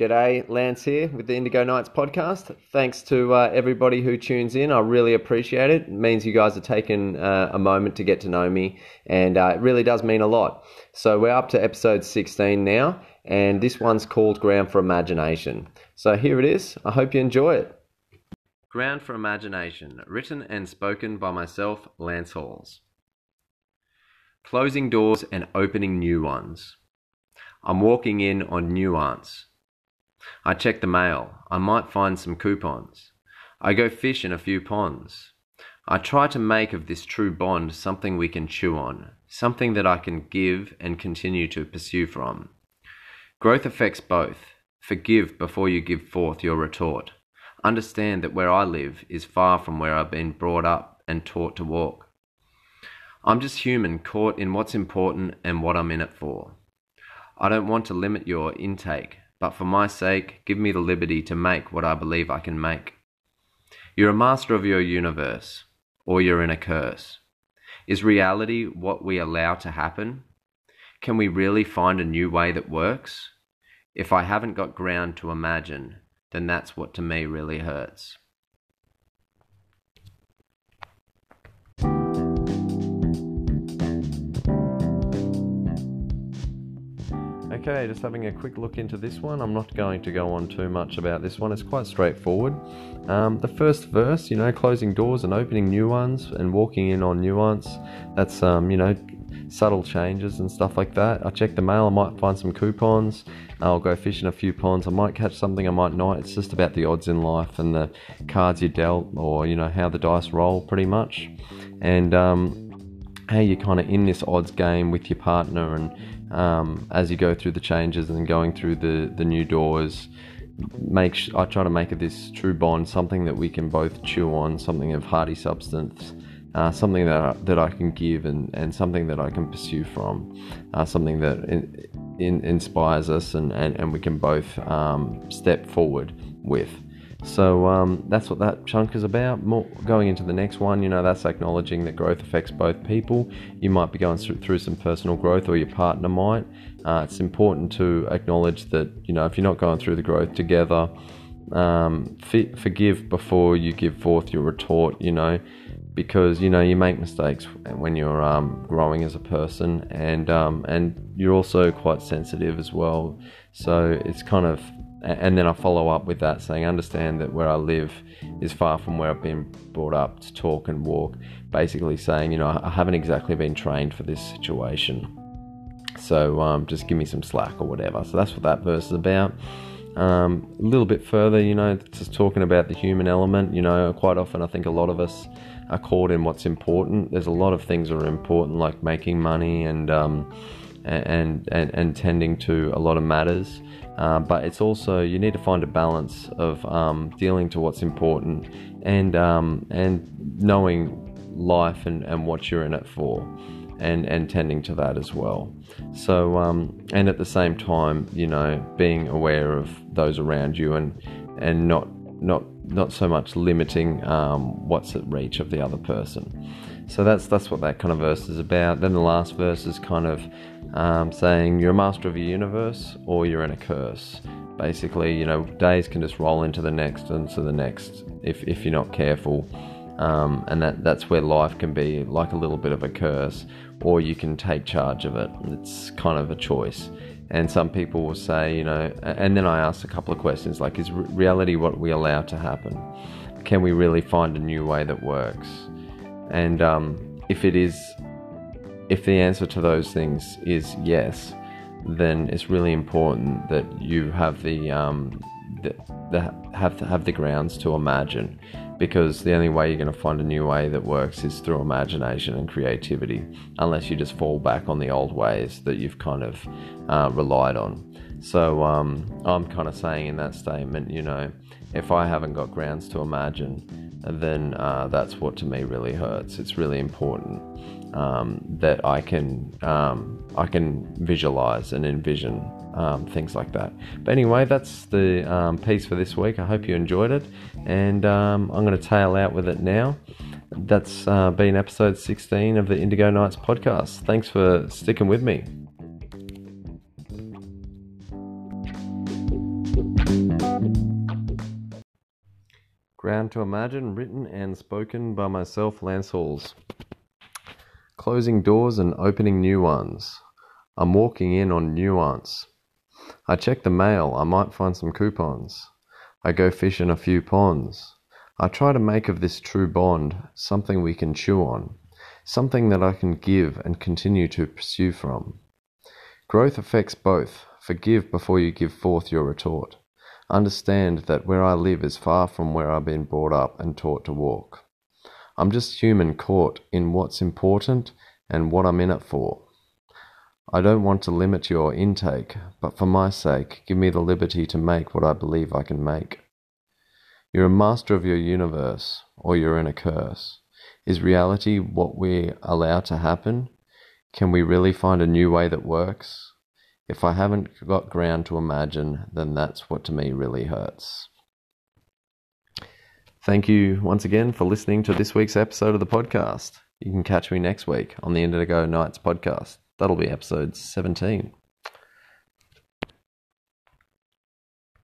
G'day, Lance here with the Indigo Nights podcast. Thanks to uh, everybody who tunes in. I really appreciate it. It means you guys are taking uh, a moment to get to know me, and uh, it really does mean a lot. So, we're up to episode 16 now, and this one's called Ground for Imagination. So, here it is. I hope you enjoy it. Ground for Imagination, written and spoken by myself, Lance Halls. Closing doors and opening new ones. I'm walking in on nuance. I check the mail. I might find some coupons. I go fish in a few ponds. I try to make of this true bond something we can chew on, something that I can give and continue to pursue from. Growth affects both. Forgive before you give forth your retort. Understand that where I live is far from where I've been brought up and taught to walk. I'm just human caught in what's important and what I'm in it for. I don't want to limit your intake, but for my sake, give me the liberty to make what I believe I can make. You're a master of your universe, or you're in a curse. Is reality what we allow to happen? Can we really find a new way that works? If I haven't got ground to imagine, then that's what to me really hurts. Okay, just having a quick look into this one. I'm not going to go on too much about this one. It's quite straightforward. Um, the first verse, you know, closing doors and opening new ones and walking in on nuance. That's, um, you know, subtle changes and stuff like that. I check the mail. I might find some coupons. I'll go fishing a few ponds. I might catch something. I might not. It's just about the odds in life and the cards you dealt, or you know how the dice roll, pretty much, and um, how you're kind of in this odds game with your partner and um, as you go through the changes and going through the, the new doors. Make sh- I try to make of this true bond something that we can both chew on, something of hearty substance, uh, something that I, that I can give and, and something that I can pursue from, uh, something that in, in, inspires us and, and, and we can both um, step forward with. So um, that's what that chunk is about. More, going into the next one, you know, that's acknowledging that growth affects both people. You might be going through, some personal growth, or your partner might. Uh, it's important to acknowledge that, you know, if you're not going through the growth together, um, f- forgive before you give forth your retort, you know, because, you know, you make mistakes when you're um, growing as a person and, um, and you're also quite sensitive as well. So it's kind of and then I follow up with that saying, understand that where I live is far from where I've been brought up to talk and walk. Basically, saying, you know, I haven't exactly been trained for this situation. So um, just give me some slack or whatever. So that's what that verse is about. Um, a little bit further, you know, just talking about the human element. You know, quite often I think a lot of us are caught in what's important. There's a lot of things that are important, like making money and um, and, and and tending to a lot of matters. Uh, but it's also you need to find a balance of um, dealing to what's important and um, and knowing life and, and what you're in it for and and tending to that as well so um, and at the same time you know being aware of those around you and and not not not so much limiting um, what's at reach of the other person so that's that's what that kind of verse is about then the last verse is kind of um, saying you're a master of your universe or you're in a curse. Basically, you know, days can just roll into the next and to the next if, if you're not careful. Um, and that, that's where life can be like a little bit of a curse, or you can take charge of it. It's kind of a choice. And some people will say, you know, and then I ask a couple of questions like, is reality what we allow to happen? Can we really find a new way that works? And um, if it is if the answer to those things is yes, then it's really important that you have the, um, the, the have to have the grounds to imagine, because the only way you're going to find a new way that works is through imagination and creativity, unless you just fall back on the old ways that you've kind of uh, relied on. So um, I'm kind of saying in that statement, you know, if I haven't got grounds to imagine, then uh, that's what to me really hurts. It's really important um, that I can um, I can visualize and envision um, things like that. But anyway, that's the um, piece for this week. I hope you enjoyed it, and um, I'm going to tail out with it now. That's uh, been episode 16 of the Indigo Nights podcast. Thanks for sticking with me. Ground to Imagine, written and spoken by myself, Lance Halls. Closing doors and opening new ones. I'm walking in on nuance. I check the mail, I might find some coupons. I go fish in a few ponds. I try to make of this true bond something we can chew on, something that I can give and continue to pursue from. Growth affects both. Forgive before you give forth your retort. Understand that where I live is far from where I've been brought up and taught to walk. I'm just human caught in what's important and what I'm in it for. I don't want to limit your intake, but for my sake, give me the liberty to make what I believe I can make. You're a master of your universe, or you're in a curse. Is reality what we allow to happen? Can we really find a new way that works? If I haven't got ground to imagine, then that's what to me really hurts. Thank you once again for listening to this week's episode of the podcast. You can catch me next week on the Indigo Nights podcast. That'll be episode 17.